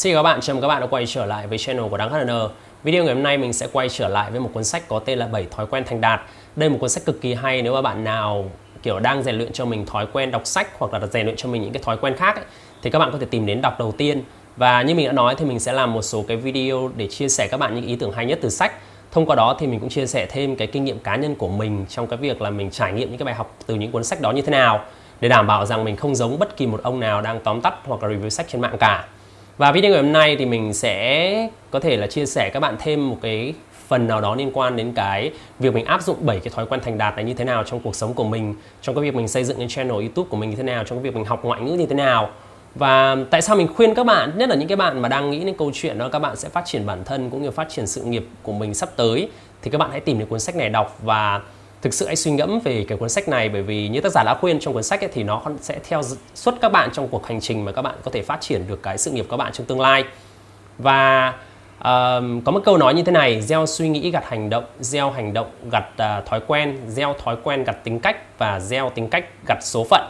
Xin chào các bạn, chào mừng các bạn đã quay trở lại với channel của Đăng HN. Video ngày hôm nay mình sẽ quay trở lại với một cuốn sách có tên là 7 thói quen thành đạt. Đây là một cuốn sách cực kỳ hay nếu mà bạn nào kiểu đang rèn luyện cho mình thói quen đọc sách hoặc là rèn luyện cho mình những cái thói quen khác ấy, thì các bạn có thể tìm đến đọc đầu tiên. Và như mình đã nói thì mình sẽ làm một số cái video để chia sẻ các bạn những ý tưởng hay nhất từ sách. Thông qua đó thì mình cũng chia sẻ thêm cái kinh nghiệm cá nhân của mình trong cái việc là mình trải nghiệm những cái bài học từ những cuốn sách đó như thế nào để đảm bảo rằng mình không giống bất kỳ một ông nào đang tóm tắt hoặc là review sách trên mạng cả. Và video ngày hôm nay thì mình sẽ có thể là chia sẻ các bạn thêm một cái phần nào đó liên quan đến cái việc mình áp dụng 7 cái thói quen thành đạt này như thế nào trong cuộc sống của mình, trong cái việc mình xây dựng cái channel YouTube của mình như thế nào, trong cái việc mình học ngoại ngữ như thế nào. Và tại sao mình khuyên các bạn, nhất là những cái bạn mà đang nghĩ đến câu chuyện đó các bạn sẽ phát triển bản thân cũng như phát triển sự nghiệp của mình sắp tới thì các bạn hãy tìm đến cuốn sách này đọc và thực sự hãy suy ngẫm về cái cuốn sách này bởi vì như tác giả đã khuyên trong cuốn sách ấy, thì nó sẽ theo suốt các bạn trong cuộc hành trình mà các bạn có thể phát triển được cái sự nghiệp của các bạn trong tương lai. Và uh, có một câu nói như thế này gieo suy nghĩ gặt hành động gieo hành động gặt uh, thói quen gieo thói quen gặt tính cách và gieo tính cách gặt số phận.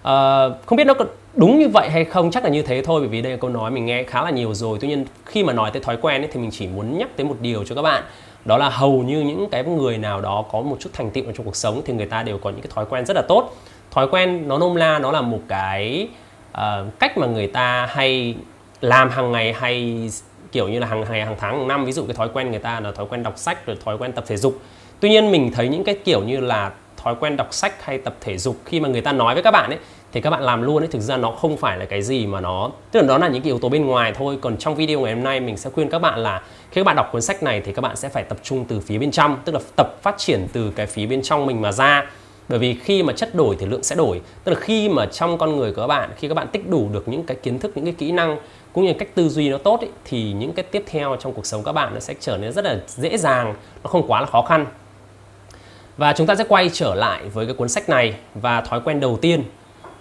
Uh, không biết nó có đúng như vậy hay không chắc là như thế thôi bởi vì đây là câu nói mình nghe khá là nhiều rồi. Tuy nhiên khi mà nói tới thói quen ấy, thì mình chỉ muốn nhắc tới một điều cho các bạn đó là hầu như những cái người nào đó có một chút thành tựu trong cuộc sống thì người ta đều có những cái thói quen rất là tốt. Thói quen nó nôm la nó là một cái uh, cách mà người ta hay làm hàng ngày hay kiểu như là hàng ngày hàng tháng hàng năm. Ví dụ cái thói quen người ta là thói quen đọc sách rồi thói quen tập thể dục. Tuy nhiên mình thấy những cái kiểu như là thói quen đọc sách hay tập thể dục khi mà người ta nói với các bạn ấy thì các bạn làm luôn ấy thực ra nó không phải là cái gì mà nó tức là đó là những cái yếu tố bên ngoài thôi. Còn trong video ngày hôm nay mình sẽ khuyên các bạn là khi các bạn đọc cuốn sách này thì các bạn sẽ phải tập trung từ phía bên trong tức là tập phát triển từ cái phía bên trong mình mà ra. Bởi vì khi mà chất đổi thì lượng sẽ đổi. Tức là khi mà trong con người của các bạn khi các bạn tích đủ được những cái kiến thức những cái kỹ năng cũng như cách tư duy nó tốt ấy, thì những cái tiếp theo trong cuộc sống các bạn nó sẽ trở nên rất là dễ dàng nó không quá là khó khăn. Và chúng ta sẽ quay trở lại với cái cuốn sách này và thói quen đầu tiên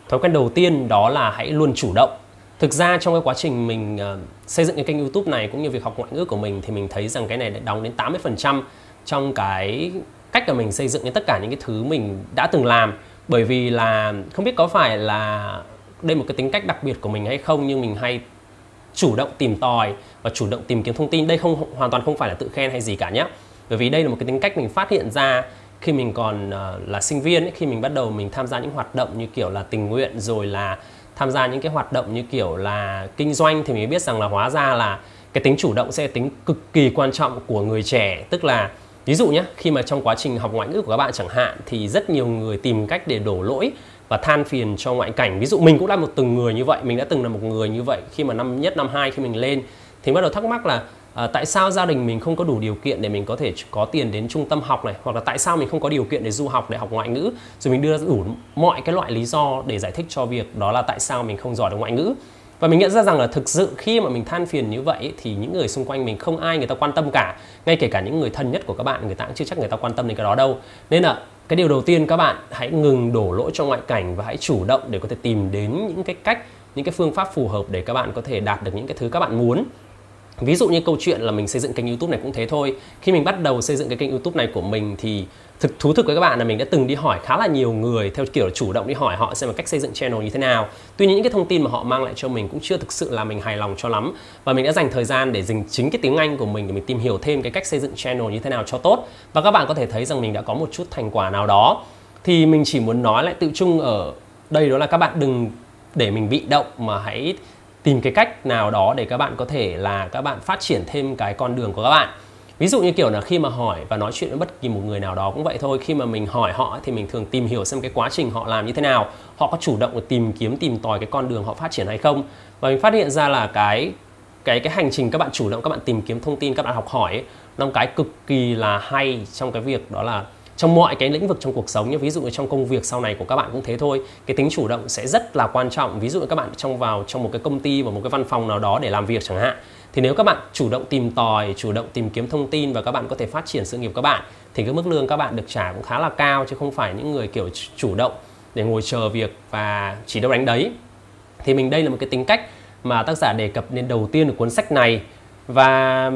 thói quen đầu tiên đó là hãy luôn chủ động. Thực ra trong cái quá trình mình uh, xây dựng cái kênh youtube này cũng như việc học ngoại ngữ của mình thì mình thấy rằng cái này đã đóng đến 80% trong cái cách mà mình xây dựng những tất cả những cái thứ mình đã từng làm. Bởi vì là không biết có phải là đây một cái tính cách đặc biệt của mình hay không nhưng mình hay chủ động tìm tòi và chủ động tìm kiếm thông tin. Đây không hoàn toàn không phải là tự khen hay gì cả nhé bởi vì đây là một cái tính cách mình phát hiện ra khi mình còn uh, là sinh viên ấy, khi mình bắt đầu mình tham gia những hoạt động như kiểu là tình nguyện rồi là tham gia những cái hoạt động như kiểu là kinh doanh thì mình biết rằng là hóa ra là cái tính chủ động sẽ là tính cực kỳ quan trọng của người trẻ. Tức là ví dụ nhé khi mà trong quá trình học ngoại ngữ của các bạn chẳng hạn thì rất nhiều người tìm cách để đổ lỗi và than phiền cho ngoại cảnh. Ví dụ mình cũng là một từng người như vậy mình đã từng là một người như vậy. Khi mà năm nhất năm hai khi mình lên thì bắt đầu thắc mắc là à, tại sao gia đình mình không có đủ điều kiện để mình có thể có tiền đến trung tâm học này? Hoặc là tại sao mình không có điều kiện để du học để học ngoại ngữ? Rồi mình đưa ra đủ mọi cái loại lý do để giải thích cho việc đó là tại sao mình không giỏi được ngoại ngữ. Và mình nhận ra rằng là thực sự khi mà mình than phiền như vậy thì những người xung quanh mình không ai người ta quan tâm cả. Ngay kể cả những người thân nhất của các bạn người ta cũng chưa chắc người ta quan tâm đến cái đó đâu. Nên là cái điều đầu tiên các bạn hãy ngừng đổ lỗi cho ngoại cảnh và hãy chủ động để có thể tìm đến những cái cách những cái phương pháp phù hợp để các bạn có thể đạt được những cái thứ các bạn muốn ví dụ như câu chuyện là mình xây dựng kênh youtube này cũng thế thôi. Khi mình bắt đầu xây dựng cái kênh youtube này của mình thì thực, thú thực với các bạn là mình đã từng đi hỏi khá là nhiều người theo kiểu chủ động đi hỏi họ xem là cách xây dựng channel như thế nào. Tuy nhiên những cái thông tin mà họ mang lại cho mình cũng chưa thực sự là mình hài lòng cho lắm. Và mình đã dành thời gian để dành chính cái tiếng anh của mình để mình tìm hiểu thêm cái cách xây dựng channel như thế nào cho tốt. Và các bạn có thể thấy rằng mình đã có một chút thành quả nào đó. Thì mình chỉ muốn nói lại tự chung ở đây đó là các bạn đừng để mình bị động mà hãy tìm cái cách nào đó để các bạn có thể là các bạn phát triển thêm cái con đường của các bạn. Ví dụ như kiểu là khi mà hỏi và nói chuyện với bất kỳ một người nào đó cũng vậy thôi khi mà mình hỏi họ thì mình thường tìm hiểu xem cái quá trình họ làm như thế nào họ có chủ động tìm kiếm tìm tòi cái con đường họ phát triển hay không. Và mình phát hiện ra là cái cái cái hành trình các bạn chủ động các bạn tìm kiếm thông tin các bạn học hỏi ấy, nó cái cực kỳ là hay trong cái việc đó là trong mọi cái lĩnh vực trong cuộc sống như ví dụ như trong công việc sau này của các bạn cũng thế thôi. Cái tính chủ động sẽ rất là quan trọng. Ví dụ như các bạn trong vào trong một cái công ty và một cái văn phòng nào đó để làm việc chẳng hạn. Thì nếu các bạn chủ động tìm tòi, chủ động tìm kiếm thông tin và các bạn có thể phát triển sự nghiệp các bạn, thì cái mức lương các bạn được trả cũng khá là cao, chứ không phải những người kiểu chủ động để ngồi chờ việc và chỉ đâu đánh đấy. Thì mình đây là một cái tính cách mà tác giả đề cập lên đầu tiên của cuốn sách này. Và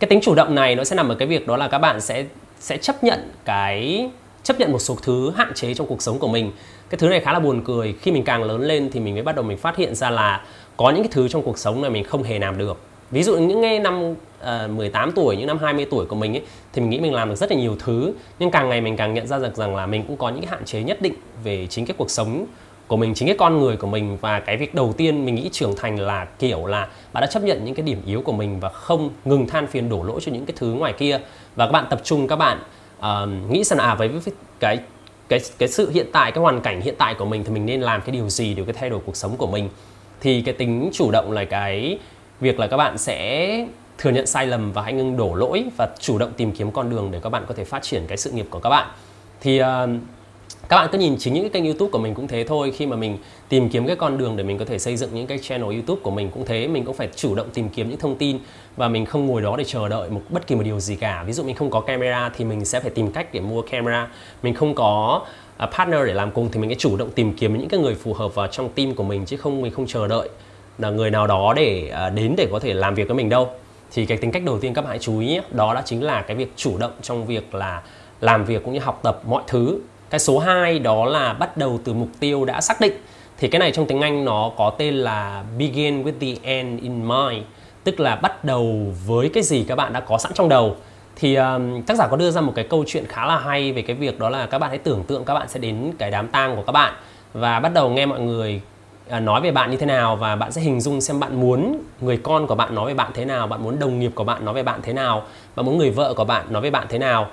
cái tính chủ động này nó sẽ nằm ở cái việc đó là các bạn sẽ sẽ chấp nhận cái chấp nhận một số thứ hạn chế trong cuộc sống của mình. Cái thứ này khá là buồn cười. Khi mình càng lớn lên thì mình mới bắt đầu mình phát hiện ra là có những cái thứ trong cuộc sống này mình không hề làm được. Ví dụ những cái năm ờ, uh, 18 tuổi những năm 20 tuổi của mình ấy thì mình nghĩ mình làm được rất là nhiều thứ. Nhưng càng ngày mình càng nhận ra được rằng là mình cũng có những cái hạn chế nhất định về chính cái cuộc sống của mình chính cái con người của mình và cái việc đầu tiên mình nghĩ trưởng thành là kiểu là bạn đã chấp nhận những cái điểm yếu của mình và không ngừng than phiền đổ lỗi cho những cái thứ ngoài kia. Và các bạn tập trung các bạn uh, nghĩ xem à với cái cái cái sự hiện tại cái hoàn cảnh hiện tại của mình thì mình nên làm cái điều gì để cái thay đổi cuộc sống của mình? Thì cái tính chủ động là cái việc là các bạn sẽ thừa nhận sai lầm và hãy ngừng đổ lỗi và chủ động tìm kiếm con đường để các bạn có thể phát triển cái sự nghiệp của các bạn. Thì uh, các bạn cứ nhìn chính những cái kênh youtube của mình cũng thế thôi. Khi mà mình tìm kiếm cái con đường để mình có thể xây dựng những cái channel youtube của mình cũng thế. Mình cũng phải chủ động tìm kiếm những thông tin và mình không ngồi đó để chờ đợi một, bất kỳ một điều gì cả. Ví dụ mình không có camera thì mình sẽ phải tìm cách để mua camera. Mình không có à, partner để làm cùng thì mình sẽ chủ động tìm kiếm những cái người phù hợp vào trong team của mình chứ không, mình không chờ đợi là người nào đó để à, đến để có thể làm việc với mình đâu. Thì cái tính cách đầu tiên các bạn hãy chú ý đó đã chính là cái việc chủ động trong việc là làm việc cũng như học tập mọi thứ cái số 2 đó là bắt đầu từ mục tiêu đã xác định. Thì cái này trong tiếng Anh nó có tên là begin with the end in mind tức là bắt đầu với cái gì các bạn đã có sẵn trong đầu. Thì um, tác giả có đưa ra một cái câu chuyện khá là hay về cái việc đó là các bạn hãy tưởng tượng các bạn sẽ đến cái đám tang của các bạn. Và bắt đầu nghe mọi người à, nói về bạn như thế nào và bạn sẽ hình dung xem bạn muốn người con của bạn nói về bạn thế nào bạn muốn đồng nghiệp của bạn nói về bạn thế nào bạn muốn người vợ của bạn nói về bạn thế nào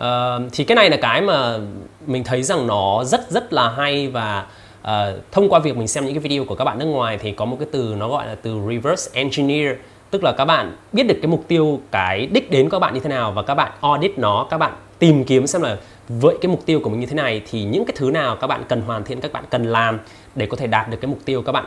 uh, thì cái này là cái mà mình thấy rằng nó rất rất là hay và uh, thông qua việc mình xem những cái video của các bạn nước ngoài thì có một cái từ nó gọi là từ reverse engineer tức là các bạn biết được cái mục tiêu cái đích đến của các bạn như thế nào và các bạn audit nó các bạn tìm kiếm xem là với cái mục tiêu của mình như thế này thì những cái thứ nào các bạn cần hoàn thiện các bạn cần làm để có thể đạt được cái mục tiêu các bạn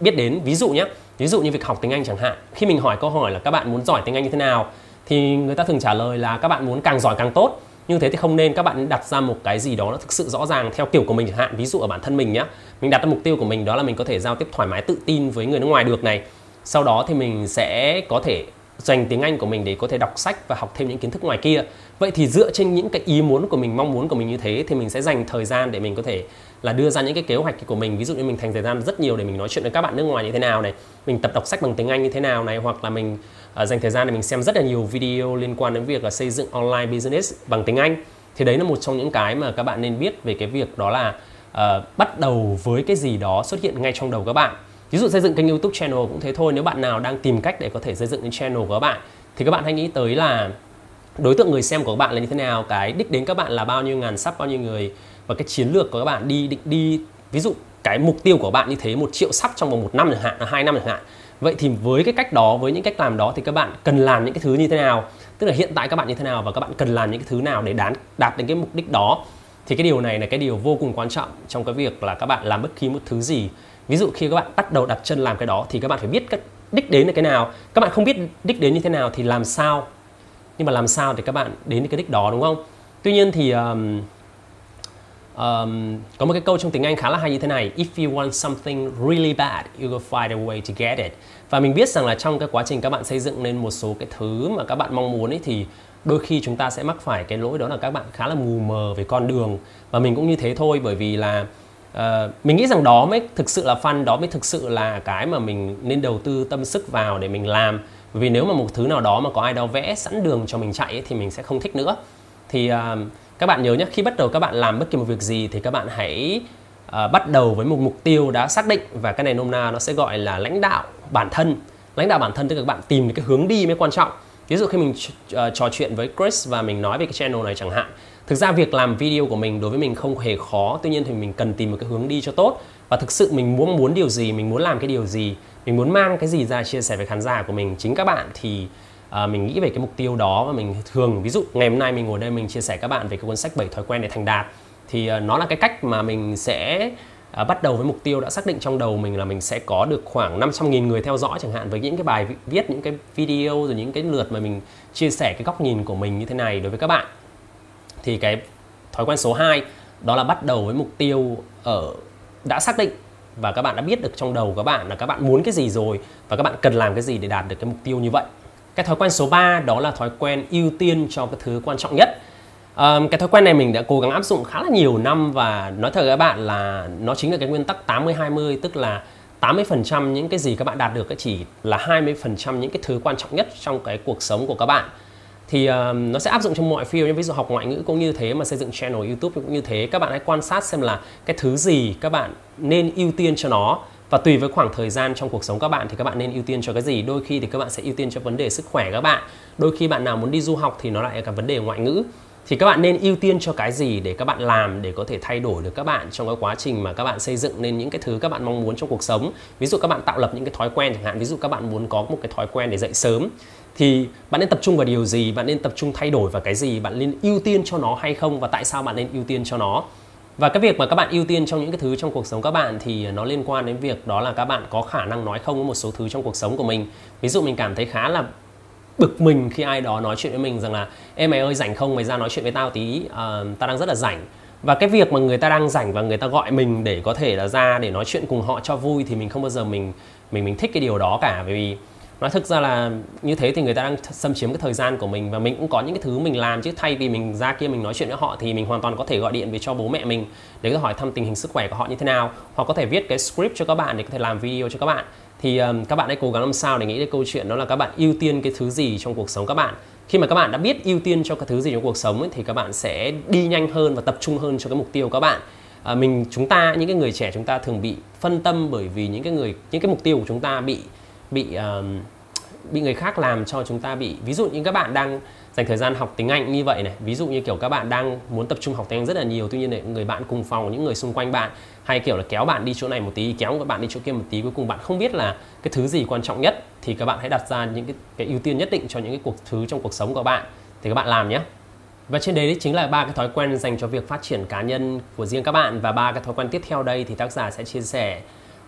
biết đến. Ví dụ nhé ví dụ như việc học tiếng Anh chẳng hạn khi mình hỏi câu hỏi là các bạn muốn giỏi tiếng Anh như thế nào thì người ta thường trả lời là các bạn muốn càng giỏi càng tốt. Như thế thì không nên, các bạn đặt ra một cái gì đó nó thực sự rõ ràng theo kiểu của mình chẳng hạn. Ví dụ ở bản thân mình nhé mình đặt ra mục tiêu của mình đó là mình có thể giao tiếp thoải mái, tự tin với người nước ngoài được này. Sau đó thì mình sẽ có thể dành tiếng Anh của mình để có thể đọc sách và học thêm những kiến thức ngoài kia. Vậy thì dựa trên những cái ý muốn của mình, mong muốn của mình như thế thì mình sẽ dành thời gian để mình có thể là đưa ra những cái kế hoạch của mình. Ví dụ như mình dành thời gian rất nhiều để mình nói chuyện với các bạn nước ngoài như thế nào này, mình tập đọc sách bằng tiếng Anh như thế nào này hoặc là mình uh, dành thời gian để mình xem rất là nhiều video liên quan đến việc là xây dựng online business bằng tiếng Anh. Thì đấy là một trong những cái mà các bạn nên biết về cái việc đó là uh, bắt đầu với cái gì đó xuất hiện ngay trong đầu các bạn ví dụ xây dựng kênh youtube channel cũng thế thôi, nếu bạn nào đang tìm cách để có thể xây dựng cái channel của các bạn, thì các bạn hãy nghĩ tới là đối tượng người xem của các bạn là như thế nào, cái đích đến các bạn là bao nhiêu ngàn sắp bao nhiêu người, và cái chiến lược của các bạn đi định đi, ví dụ cái mục tiêu của bạn như thế, một triệu sắp trong vòng một năm chẳng hạn, là hai năm chẳng hạn. Vậy thì với cái cách đó, với những cách làm đó thì các bạn cần làm những cái thứ như thế nào? Tức là hiện tại các bạn như thế nào và các bạn cần làm những cái thứ nào để đạt đạt đến cái mục đích đó? Thì cái điều này là cái điều vô cùng quan trọng trong cái việc là các bạn làm bất kỳ một thứ gì ví dụ khi các bạn bắt đầu đặt chân làm cái đó thì các bạn phải biết các đích đến là cái nào. Các bạn không biết đích đến như thế nào thì làm sao. Nhưng mà làm sao để các bạn đến cái đích đó đúng không? Tuy nhiên thì um, um, có một cái câu trong tiếng Anh khá là hay như thế này. If you want something really bad you will find a way to get it. Và mình biết rằng là trong cái quá trình các bạn xây dựng nên một số cái thứ mà các bạn mong muốn ấy thì đôi khi chúng ta sẽ mắc phải cái lỗi đó là các bạn khá là mù mờ về con đường. Và mình cũng như thế thôi bởi vì là uh, mình nghĩ rằng đó mới thực sự là fun đó mới thực sự là cái mà mình nên đầu tư tâm sức vào để mình làm. Vì nếu mà một thứ nào đó mà có ai đó vẽ sẵn đường cho mình chạy ấy, thì mình sẽ không thích nữa. Thì uh, các bạn nhớ nhé khi bắt đầu các bạn làm bất kỳ một việc gì thì các bạn hãy uh, bắt đầu với một mục tiêu đã xác định và cái này nôm na nó sẽ gọi là lãnh đạo bản thân. Lãnh đạo bản thân tức là các bạn tìm được cái hướng đi mới quan trọng. Ví dụ khi mình uh, trò chuyện với Chris và mình nói về cái channel này chẳng hạn thực ra việc làm video của mình đối với mình không hề khó tuy nhiên thì mình cần tìm một cái hướng đi cho tốt. Và thực sự mình muốn muốn điều gì mình muốn làm cái điều gì mình muốn mang cái gì ra chia sẻ với khán giả của mình chính các bạn thì à, mình nghĩ về cái mục tiêu đó và mình thường ví dụ ngày hôm nay mình ngồi đây mình chia sẻ các bạn về cái cuốn sách 7 thói quen để thành đạt thì uh, nó là cái cách mà mình sẽ uh, bắt đầu với mục tiêu đã xác định trong đầu mình là mình sẽ có được khoảng 500.000 người theo dõi chẳng hạn với những cái bài viết những cái video rồi những cái lượt mà mình chia sẻ cái góc nhìn của mình như thế này đối với các bạn thì cái thói quen số 2 đó là bắt đầu với mục tiêu ở đã xác định và các bạn đã biết được trong đầu các bạn là các bạn muốn cái gì rồi và các bạn cần làm cái gì để đạt được cái mục tiêu như vậy. Cái thói quen số 3 đó là thói quen ưu tiên cho cái thứ quan trọng nhất. Um, cái thói quen này mình đã cố gắng áp dụng khá là nhiều năm và nói thật với các bạn là nó chính là cái nguyên tắc 80 20 tức là 80% những cái gì các bạn đạt được chỉ là 20% những cái thứ quan trọng nhất trong cái cuộc sống của các bạn thì uh, nó sẽ áp dụng trong mọi field như ví dụ học ngoại ngữ cũng như thế mà xây dựng channel YouTube cũng như thế các bạn hãy quan sát xem là cái thứ gì các bạn nên ưu tiên cho nó và tùy với khoảng thời gian trong cuộc sống các bạn thì các bạn nên ưu tiên cho cái gì đôi khi thì các bạn sẽ ưu tiên cho vấn đề sức khỏe các bạn đôi khi bạn nào muốn đi du học thì nó lại là cả vấn đề ngoại ngữ thì các bạn nên ưu tiên cho cái gì để các bạn làm để có thể thay đổi được các bạn trong cái quá trình mà các bạn xây dựng nên những cái thứ các bạn mong muốn trong cuộc sống ví dụ các bạn tạo lập những cái thói quen chẳng hạn ví dụ các bạn muốn có một cái thói quen để dậy sớm thì bạn nên tập trung vào điều gì? Bạn nên tập trung thay đổi vào cái gì? Bạn nên ưu tiên cho nó hay không? Và tại sao bạn nên ưu tiên cho nó? Và cái việc mà các bạn ưu tiên trong những cái thứ trong cuộc sống các bạn thì nó liên quan đến việc đó là các bạn có khả năng nói không với một số thứ trong cuộc sống của mình. Ví dụ mình cảm thấy khá là bực mình khi ai đó nói chuyện với mình rằng là em mày ơi rảnh không? Mày ra nói chuyện với tao tí. Uh, tao đang rất là rảnh. Và cái việc mà người ta đang rảnh và người ta gọi mình để có thể là ra để nói chuyện cùng họ cho vui thì mình không bao giờ mình mình mình thích cái điều đó cả. Bởi vì nói thực ra là như thế thì người ta đang xâm chiếm cái thời gian của mình và mình cũng có những cái thứ mình làm chứ. Thay vì mình ra kia mình nói chuyện với họ thì mình hoàn toàn có thể gọi điện về cho bố mẹ mình để có hỏi thăm tình hình sức khỏe của họ như thế nào. Hoặc có thể viết cái script cho các bạn để có thể làm video cho các bạn. Thì um, các bạn hãy cố gắng làm sao để nghĩ đến câu chuyện đó là các bạn ưu tiên cái thứ gì trong cuộc sống các bạn. Khi mà các bạn đã biết ưu tiên cho cái thứ gì trong cuộc sống ấy, thì các bạn sẽ đi nhanh hơn và tập trung hơn cho cái mục tiêu của các bạn. À, mình chúng ta những cái người trẻ chúng ta thường bị phân tâm bởi vì những cái người những cái mục tiêu của chúng ta bị bị uh, bị người khác làm cho chúng ta bị ví dụ như các bạn đang dành thời gian học tiếng Anh như vậy này ví dụ như kiểu các bạn đang muốn tập trung học tiếng Anh rất là nhiều tuy nhiên này, người bạn cùng phòng những người xung quanh bạn hay kiểu là kéo bạn đi chỗ này một tí kéo các bạn đi chỗ kia một tí cuối cùng bạn không biết là cái thứ gì quan trọng nhất thì các bạn hãy đặt ra những cái, cái ưu tiên nhất định cho những cái cuộc thứ trong cuộc sống của bạn thì các bạn làm nhé. Và trên đấy chính là ba cái thói quen dành cho việc phát triển cá nhân của riêng các bạn và ba cái thói quen tiếp theo đây thì tác giả sẽ chia sẻ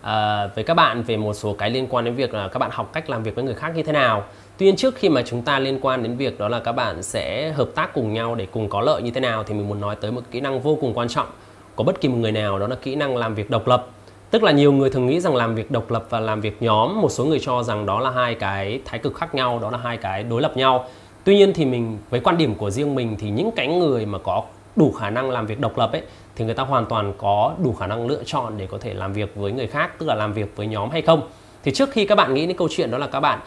Ờ, uh, với các bạn về một số cái liên quan đến việc là các bạn học cách làm việc với người khác như thế nào Tuy nhiên trước khi mà chúng ta liên quan đến việc đó là các bạn sẽ hợp tác cùng nhau để cùng có lợi như thế nào thì mình muốn nói tới một kỹ năng vô cùng quan trọng của bất kỳ một người nào đó là kỹ năng làm việc độc lập. Tức là nhiều người thường nghĩ rằng làm việc độc lập và làm việc nhóm, một số người cho rằng đó là hai cái thái cực khác nhau, đó là hai cái đối lập nhau. Tuy nhiên thì mình với quan điểm của riêng mình thì những cái người mà có đủ khả năng làm việc độc lập ấy thì người ta hoàn toàn có đủ khả năng lựa chọn để có thể làm việc với người khác, tức là làm việc với nhóm hay không. Thì trước khi các bạn nghĩ đến câu chuyện đó là các bạn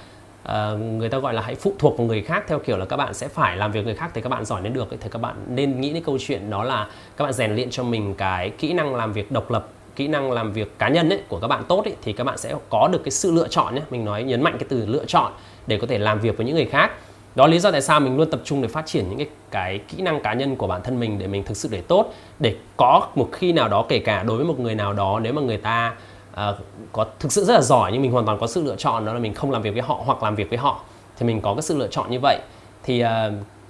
uh, người ta gọi là hãy phụ thuộc vào người khác theo kiểu là các bạn sẽ phải làm việc người khác thì các bạn giỏi đến được thì các bạn nên nghĩ đến câu chuyện đó là các bạn rèn luyện cho mình cái kỹ năng làm việc độc lập kỹ năng làm việc cá nhân ấy, của các bạn tốt ấy, thì các bạn sẽ có được cái sự lựa chọn nhé mình nói nhấn mạnh cái từ lựa chọn để có thể làm việc với những người khác đó lý do tại sao mình luôn tập trung để phát triển những cái cái kỹ năng cá nhân của bản thân mình để mình thực sự để tốt để có một khi nào đó kể cả đối với một người nào đó nếu mà người ta uh, có thực sự rất là giỏi nhưng mình hoàn toàn có sự lựa chọn đó là mình không làm việc với họ hoặc làm việc với họ thì mình có cái sự lựa chọn như vậy. Thì uh,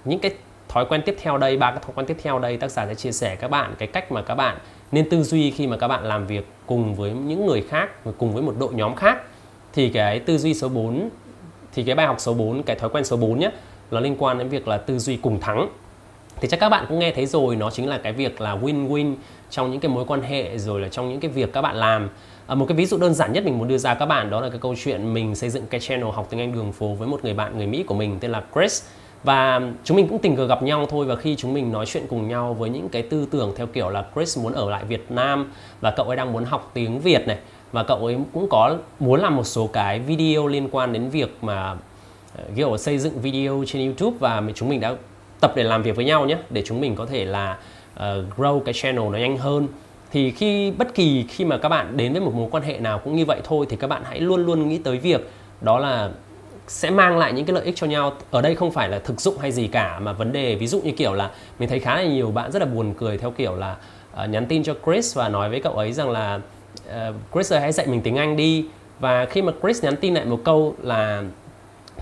những cái thói quen tiếp theo đây ba cái thói quen tiếp theo đây tác giả sẽ chia sẻ các bạn cái cách mà các bạn nên tư duy khi mà các bạn làm việc cùng với những người khác cùng với một đội nhóm khác. Thì cái tư duy số 4 thì cái bài học số 4 cái thói quen số 4 nhé nó liên quan đến việc là tư duy cùng thắng. Thì chắc các bạn cũng nghe thấy rồi nó chính là cái việc là win-win trong những cái mối quan hệ rồi là trong những cái việc các bạn làm. À, một cái ví dụ đơn giản nhất mình muốn đưa ra các bạn đó là cái câu chuyện mình xây dựng cái channel học tiếng Anh đường phố với một người bạn người Mỹ của mình tên là Chris. Và chúng mình cũng tình cờ gặp nhau thôi và khi chúng mình nói chuyện cùng nhau với những cái tư tưởng theo kiểu là Chris muốn ở lại Việt Nam và cậu ấy đang muốn học tiếng Việt này và cậu ấy cũng có muốn làm một số cái video liên quan đến việc mà ờ, kiểu xây dựng video trên YouTube và chúng mình đã tập để làm việc với nhau nhé để chúng mình có thể là uh, grow cái channel nó nhanh hơn. Thì khi bất kỳ khi mà các bạn đến với một mối quan hệ nào cũng như vậy thôi thì các bạn hãy luôn luôn nghĩ tới việc đó là sẽ mang lại những cái lợi ích cho nhau. Ở đây không phải là thực dụng hay gì cả mà vấn đề ví dụ như kiểu là mình thấy khá là nhiều bạn rất là buồn cười theo kiểu là uh, nhắn tin cho Chris và nói với cậu ấy rằng là uh, Chris ơi hãy dạy mình tiếng Anh đi. Và khi mà Chris nhắn tin lại một câu là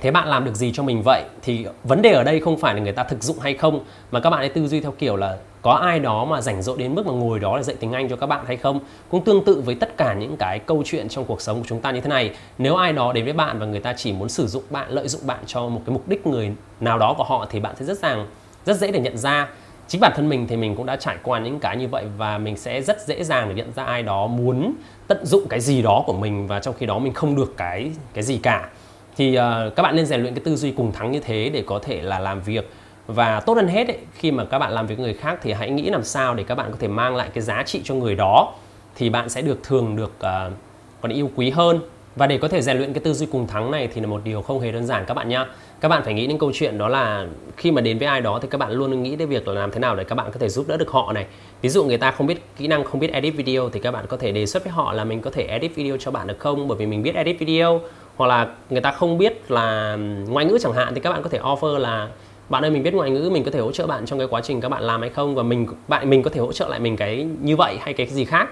thế bạn làm được gì cho mình vậy? thì vấn đề ở đây không phải là người ta thực dụng hay không mà các bạn ấy tư duy theo kiểu là có ai đó mà rảnh rỗi đến mức mà ngồi đó để dạy tiếng Anh cho các bạn hay không? Cũng tương tự với tất cả những cái câu chuyện trong cuộc sống của chúng ta như thế này. Nếu ai đó đến với bạn và người ta chỉ muốn sử dụng bạn lợi dụng bạn cho một cái mục đích người nào đó của họ thì bạn sẽ rất rằng rất dễ để nhận ra chính bản thân mình thì mình cũng đã trải qua những cái như vậy và mình sẽ rất dễ dàng để nhận ra ai đó muốn tận dụng cái gì đó của mình và trong khi đó mình không được cái cái gì cả. Thì uh, các bạn nên rèn luyện cái tư duy cùng thắng như thế để có thể là làm việc. Và tốt hơn hết ấy, khi mà các bạn làm việc với người khác thì hãy nghĩ làm sao để các bạn có thể mang lại cái giá trị cho người đó thì bạn sẽ được thường được uh, còn yêu quý hơn và để có thể rèn luyện cái tư duy cùng thắng này thì là một điều không hề đơn giản các bạn nhá. Các bạn phải nghĩ đến câu chuyện đó là khi mà đến với ai đó thì các bạn luôn nghĩ đến việc là làm thế nào để các bạn có thể giúp đỡ được họ này. Ví dụ người ta không biết kỹ năng, không biết edit video thì các bạn có thể đề xuất với họ là mình có thể edit video cho bạn được không? Bởi vì mình biết edit video, hoặc là người ta không biết là ngoại ngữ chẳng hạn thì các bạn có thể offer là, bạn ơi, mình biết ngoại ngữ, mình có thể hỗ trợ bạn trong cái quá trình các bạn làm hay không? Và mình, bạn, mình có thể hỗ trợ lại mình cái như vậy hay cái gì khác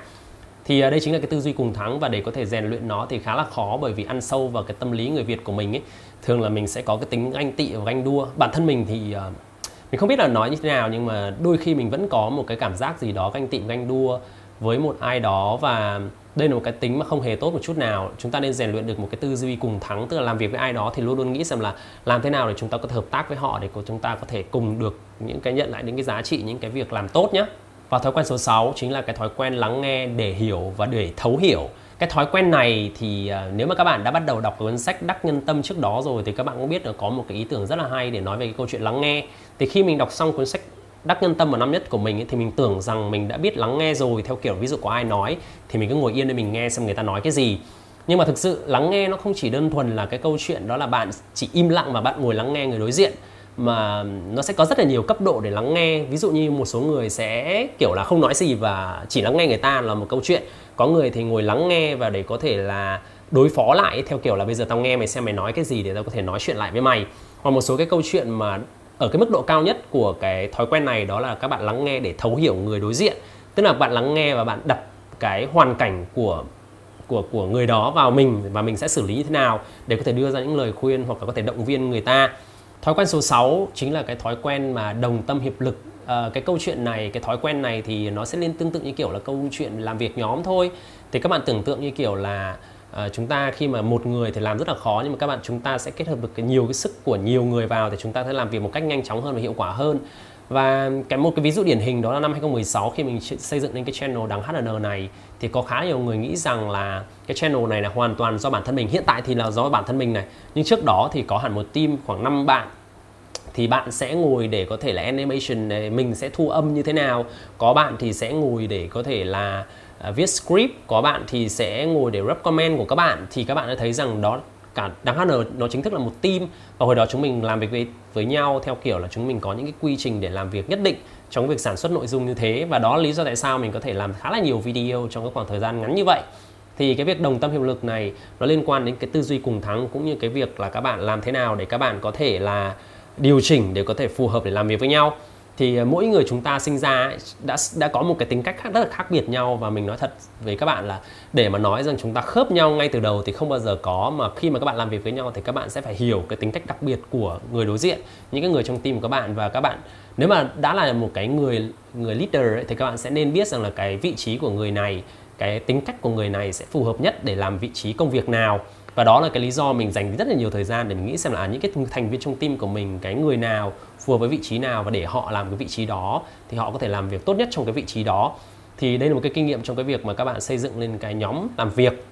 thì à, đây chính là cái tư duy cùng thắng và để có thể rèn luyện nó thì khá là khó bởi vì ăn sâu vào cái tâm lý người Việt của mình ấy, thường là mình sẽ có cái tính ganh tị và ganh đua. Bản thân mình thì à, mình không biết là nói như thế nào nhưng mà đôi khi mình vẫn có một cái cảm giác gì đó ganh tị, ganh đua với một ai đó và đây là một cái tính mà không hề tốt một chút nào. Chúng ta nên rèn luyện được một cái tư duy cùng thắng, tức là làm việc với ai đó thì luôn luôn nghĩ rằng là làm thế nào để chúng ta có thể hợp tác với họ để chúng ta có thể cùng được những cái nhận lại những cái giá trị, những cái việc làm tốt nhé và thói quen số 6 chính là cái thói quen lắng nghe để hiểu và để thấu hiểu. Cái thói quen này thì à, nếu mà các bạn đã bắt đầu đọc cuốn sách đắc nhân tâm trước đó rồi thì các bạn cũng biết là có một cái ý tưởng rất là hay để nói về cái câu chuyện lắng nghe. Thì khi mình đọc xong cuốn sách đắc nhân tâm ở năm nhất của mình ấy, thì mình tưởng rằng mình đã biết lắng nghe rồi theo kiểu ví dụ có ai nói thì mình cứ ngồi yên để mình nghe xem người ta nói cái gì. Nhưng mà thực sự lắng nghe nó không chỉ đơn thuần là cái câu chuyện đó là bạn chỉ im lặng và bạn ngồi lắng nghe người đối diện mà nó sẽ có rất là nhiều cấp độ để lắng nghe. Ví dụ như một số người sẽ kiểu là không nói gì và chỉ lắng nghe người ta là một câu chuyện. Có người thì ngồi lắng nghe và để có thể là đối phó lại, theo kiểu là bây giờ tao nghe mày xem mày nói cái gì để tao có thể nói chuyện lại với mày. Hoặc một số cái câu chuyện mà ở cái mức độ cao nhất của cái thói quen này đó là các bạn lắng nghe để thấu hiểu người đối diện. Tức là bạn lắng nghe và bạn đặt cái hoàn cảnh của của của người đó vào mình và mình sẽ xử lý như thế nào để có thể đưa ra những lời khuyên hoặc là có thể động viên người ta thói quen số 6 chính là cái thói quen mà đồng tâm hiệp lực. À, cái câu chuyện này cái thói quen này thì nó sẽ liên tương tự như kiểu là câu chuyện làm việc nhóm thôi. Thì các bạn tưởng tượng như kiểu là à, chúng ta khi mà một người thì làm rất là khó nhưng mà các bạn chúng ta sẽ kết hợp được cái nhiều cái sức của nhiều người vào thì chúng ta sẽ làm việc một cách nhanh chóng hơn và hiệu quả hơn và cái một cái ví dụ điển hình đó là năm 2016 khi mình xây dựng lên cái channel đằng HN này thì có khá nhiều người nghĩ rằng là cái channel này là hoàn toàn do bản thân mình. Hiện tại thì là do bản thân mình này. Nhưng trước đó thì có hẳn một team khoảng 5 bạn thì bạn sẽ ngồi để có thể là animation này, mình sẽ thu âm như thế nào. Có bạn thì sẽ ngồi để có thể là à, viết script có bạn thì sẽ ngồi để rep comment của các bạn. Thì các bạn đã thấy rằng đó cả đáng HN nó chính thức là một team và hồi đó chúng mình làm việc với với nhau theo kiểu là chúng mình có những cái quy trình để làm việc nhất định trong việc sản xuất nội dung như thế. Và đó là lý do tại sao mình có thể làm khá là nhiều video trong cái khoảng thời gian ngắn như vậy. Thì cái việc đồng tâm hiệp lực này nó liên quan đến cái tư duy cùng thắng cũng như cái việc là các bạn làm thế nào để các bạn có thể là điều chỉnh để có thể phù hợp để làm việc với nhau thì ờ, mỗi người chúng ta sinh ra đã đã có một cái tính cách khác rất là khác biệt nhau. Và mình nói thật với các bạn là để mà nói rằng chúng ta khớp nhau ngay từ đầu thì không bao giờ có. Mà khi mà các bạn làm việc với nhau thì các bạn sẽ phải hiểu cái tính cách đặc biệt của người đối diện những cái người trong team của các bạn. Và các bạn nếu mà đã là một cái người người leader ấy, thì các bạn sẽ nên biết rằng là cái vị trí của người này cái tính cách của người này sẽ phù hợp nhất để làm vị trí công việc nào và đó là cái lý do mình dành rất là nhiều thời gian để mình nghĩ xem là à, những cái thành viên trong team của mình cái người nào phù hợp với vị trí nào và để họ làm cái vị trí đó thì họ có thể làm việc tốt nhất trong cái vị trí đó. Thì đây là một cái kinh nghiệm trong cái việc mà các bạn xây dựng lên cái nhóm làm việc.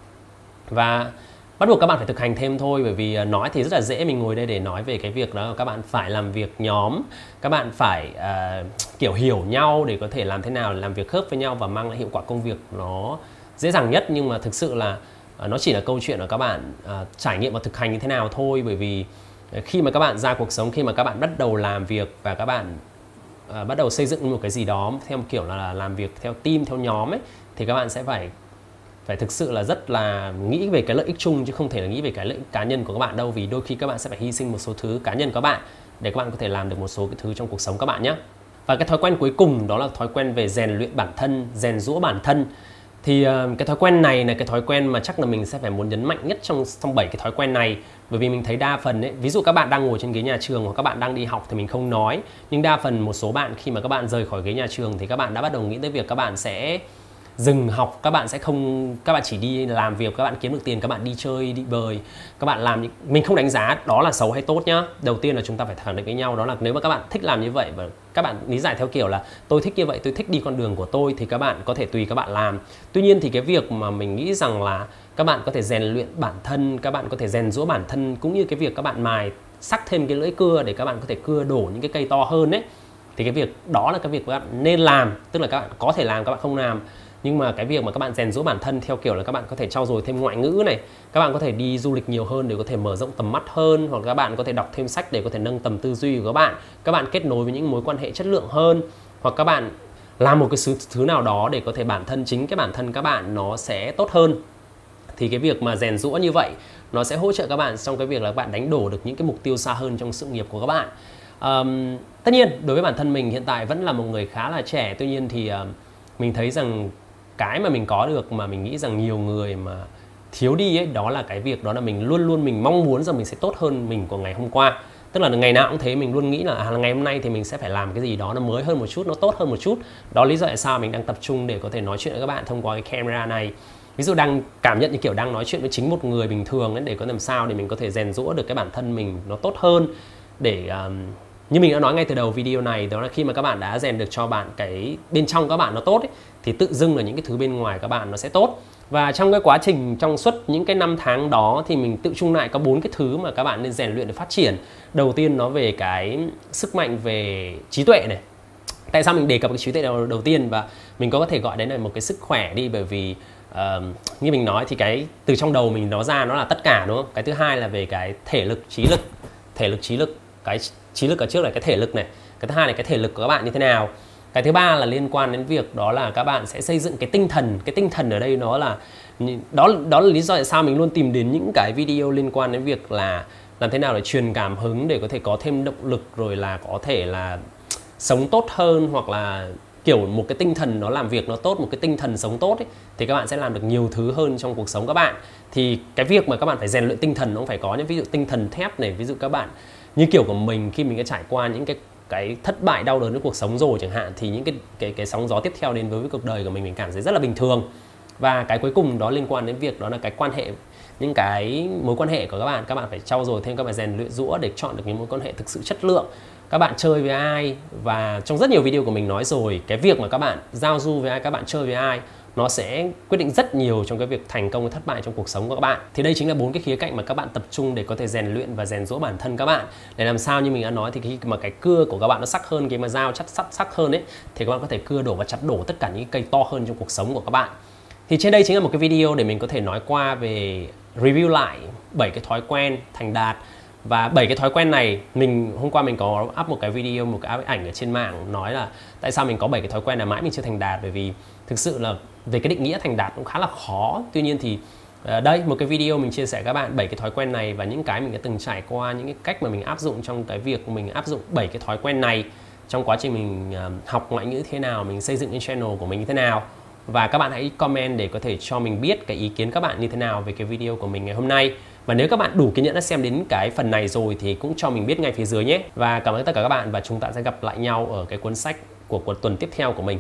Và bắt buộc các bạn phải thực hành thêm thôi bởi vì à, nói thì rất là dễ. Mình ngồi đây để nói về cái việc đó các bạn phải làm việc nhóm các bạn phải uh, kiểu hiểu nhau để có thể làm thế nào làm việc khớp với nhau và mang lại hiệu quả công việc nó dễ dàng nhất. Nhưng mà thực sự là Ờ, nó chỉ là câu chuyện là các bạn à, trải nghiệm và thực hành như thế nào thôi bởi vì ờ, khi mà các bạn ra cuộc sống khi mà các bạn bắt đầu làm việc và các bạn à, bắt đầu xây dựng một cái gì đó theo một kiểu là làm việc theo team theo nhóm ấy thì các bạn sẽ phải phải thực sự là rất là nghĩ về cái lợi ích chung chứ không thể là nghĩ về cái lợi ích cá nhân của các bạn đâu vì đôi khi các bạn sẽ phải hy sinh một số thứ cá nhân của các bạn để các bạn có thể làm được một số cái thứ trong cuộc sống các bạn nhé và cái thói quen cuối cùng đó là thói quen về rèn luyện bản thân rèn rũa bản thân thì uh, cái thói quen này là cái thói quen mà chắc là mình sẽ phải muốn nhấn mạnh nhất trong trong bảy cái thói quen này. Bởi vì mình thấy đa phần ấy ví dụ các bạn đang ngồi trên ghế nhà trường hoặc các bạn đang đi học thì mình không nói. Nhưng đa phần một số bạn khi mà các bạn rời khỏi ghế nhà trường thì các bạn đã bắt đầu nghĩ tới việc các bạn sẽ dừng học các bạn sẽ không các bạn chỉ đi làm việc các bạn kiếm được tiền các bạn đi chơi đi bơi các bạn làm mình không đánh giá đó là xấu hay tốt nhá đầu tiên là chúng ta phải khẳng định với nhau đó là nếu mà các bạn thích làm như vậy và các bạn lý giải theo kiểu là tôi thích như vậy tôi thích đi con đường của tôi thì các bạn có thể tùy các bạn làm tuy nhiên thì cái việc mà mình nghĩ rằng là các bạn có thể rèn luyện bản thân các bạn có thể rèn rũa bản thân cũng như cái việc các bạn mài sắc thêm cái lưỡi cưa để các bạn có thể cưa đổ những cái cây to hơn đấy thì cái việc đó là cái việc các bạn nên làm tức là các bạn có thể làm các bạn không làm nhưng mà cái việc mà các bạn rèn rũa bản thân theo kiểu là các bạn có thể trau dồi thêm ngoại ngữ này các bạn có thể đi du lịch nhiều hơn để có thể mở rộng tầm mắt hơn hoặc các bạn có thể đọc thêm sách để có thể nâng tầm tư duy của các bạn. Các bạn kết nối với những mối quan hệ chất lượng hơn hoặc các bạn làm một cái thứ nào đó để có thể bản thân chính cái bản thân các bạn nó sẽ tốt hơn. Thì cái việc mà rèn rũa như vậy nó sẽ hỗ trợ các bạn trong cái việc là các bạn đánh đổ được những cái mục tiêu xa hơn trong sự nghiệp của các bạn. Um, tất nhiên đối với bản thân mình hiện tại vẫn là một người khá là trẻ. Tuy nhiên thì uh, mình thấy rằng cái mà mình có được mà mình nghĩ rằng nhiều người mà thiếu đi ấy đó là cái việc đó là mình luôn luôn mình mong muốn rằng mình sẽ tốt hơn mình của ngày hôm qua. Tức là ngày nào cũng thế mình luôn nghĩ là à, ngày hôm nay thì mình sẽ phải làm cái gì đó nó mới hơn một chút nó tốt hơn một chút. Đó lý do tại sao mình đang tập trung để có thể nói chuyện với các bạn thông qua cái camera này. Ví dụ đang cảm nhận như kiểu đang nói chuyện với chính một người bình thường ấy để có làm sao để mình có thể rèn rũa được cái bản thân mình nó tốt hơn để um, như mình đã nói ngay từ đầu video này đó là khi mà các bạn đã rèn được cho bạn cái bên trong các bạn nó tốt ấy, thì tự dưng là những cái thứ bên ngoài các bạn nó sẽ tốt. Và trong cái quá trình trong suốt những cái năm tháng đó thì mình tự chung lại có bốn cái thứ mà các bạn nên rèn luyện để phát triển. Đầu tiên nó về cái sức mạnh về trí tuệ này. Tại sao mình đề cập cái trí tuệ đầu, đầu tiên và mình có thể gọi đấy là một cái sức khỏe đi bởi vì uh, như mình nói thì cái từ trong đầu mình nó ra nó là tất cả đúng không? Cái thứ hai là về cái thể lực trí lực. Thể lực trí lực cái trí lực ở trước là cái thể lực này. Cái thứ hai là cái thể lực của các bạn như thế nào? Cái thứ ba là liên quan đến việc đó là các bạn sẽ xây dựng cái tinh thần. Cái tinh thần ở đây nó là đó đó là lý do tại sao mình luôn tìm đến những cái video liên quan đến việc là làm thế nào để truyền cảm hứng để có thể có thêm động lực rồi là có thể là sống tốt hơn hoặc là kiểu một cái tinh thần nó làm việc nó tốt một cái tinh thần sống tốt ấy, thì các bạn sẽ làm được nhiều thứ hơn trong cuộc sống các bạn. Thì cái việc mà các bạn phải rèn luyện tinh thần nó cũng phải có những ví dụ tinh thần thép này ví dụ các bạn như kiểu của mình khi mình đã trải qua những cái cái thất bại đau đớn trong cuộc sống rồi chẳng hạn thì những cái cái cái sóng gió tiếp theo đến với, với cuộc đời của mình mình cảm thấy rất là bình thường. Và cái cuối cùng đó liên quan đến việc đó là cái quan hệ những cái mối quan hệ của các bạn. Các bạn phải trau dồi thêm các bạn rèn luyện rũa để chọn được những mối quan hệ thực sự chất lượng. Các bạn chơi với ai? Và trong rất nhiều video của mình nói rồi cái việc mà các bạn giao du với ai các bạn chơi với ai? Nó sẽ quyết định rất nhiều trong cái việc thành công, thất bại trong cuộc sống của các bạn. Thì đây chính là bốn cái khía cạnh mà các bạn tập trung để có thể rèn luyện và rèn rũa bản thân các bạn. Để làm sao như mình đã nói thì khi mà cái cưa của các bạn nó sắc hơn, cái mà dao chắc sắc sắc hơn ấy, thì các bạn có thể cưa đổ và chặt đổ tất cả những cây to hơn trong cuộc sống của các bạn. Thì trên đây chính là một cái video để mình có thể nói qua về review lại bảy cái thói quen thành đạt và bảy cái thói quen này, mình, hôm qua mình có up một cái video, một cái ảnh ở trên mạng nói là tại sao mình có bảy cái thói quen là mãi mình chưa thành đạt. Bởi vì thực sự là về cái định nghĩa thành đạt cũng khá là khó. Tuy nhiên thì ờ, đây, một cái video mình chia sẻ các bạn bảy cái thói quen này và những cái mình đã từng trải qua, những cái cách mà mình áp dụng trong cái việc mình áp dụng bảy cái thói quen này trong quá trình mình ờ, học ngoại ngữ thế nào, mình xây dựng cái channel của mình như thế nào. Và các bạn hãy comment để có thể cho mình biết cái ý kiến các bạn như thế nào về cái video của mình ngày hôm nay và nếu các bạn đủ kiên nhẫn đã xem đến cái phần này rồi thì cũng cho mình biết ngay phía dưới nhé. Và cảm ơn tất cả các bạn và chúng ta sẽ gặp lại nhau ở cái cuốn sách của, của tuần tiếp theo của mình.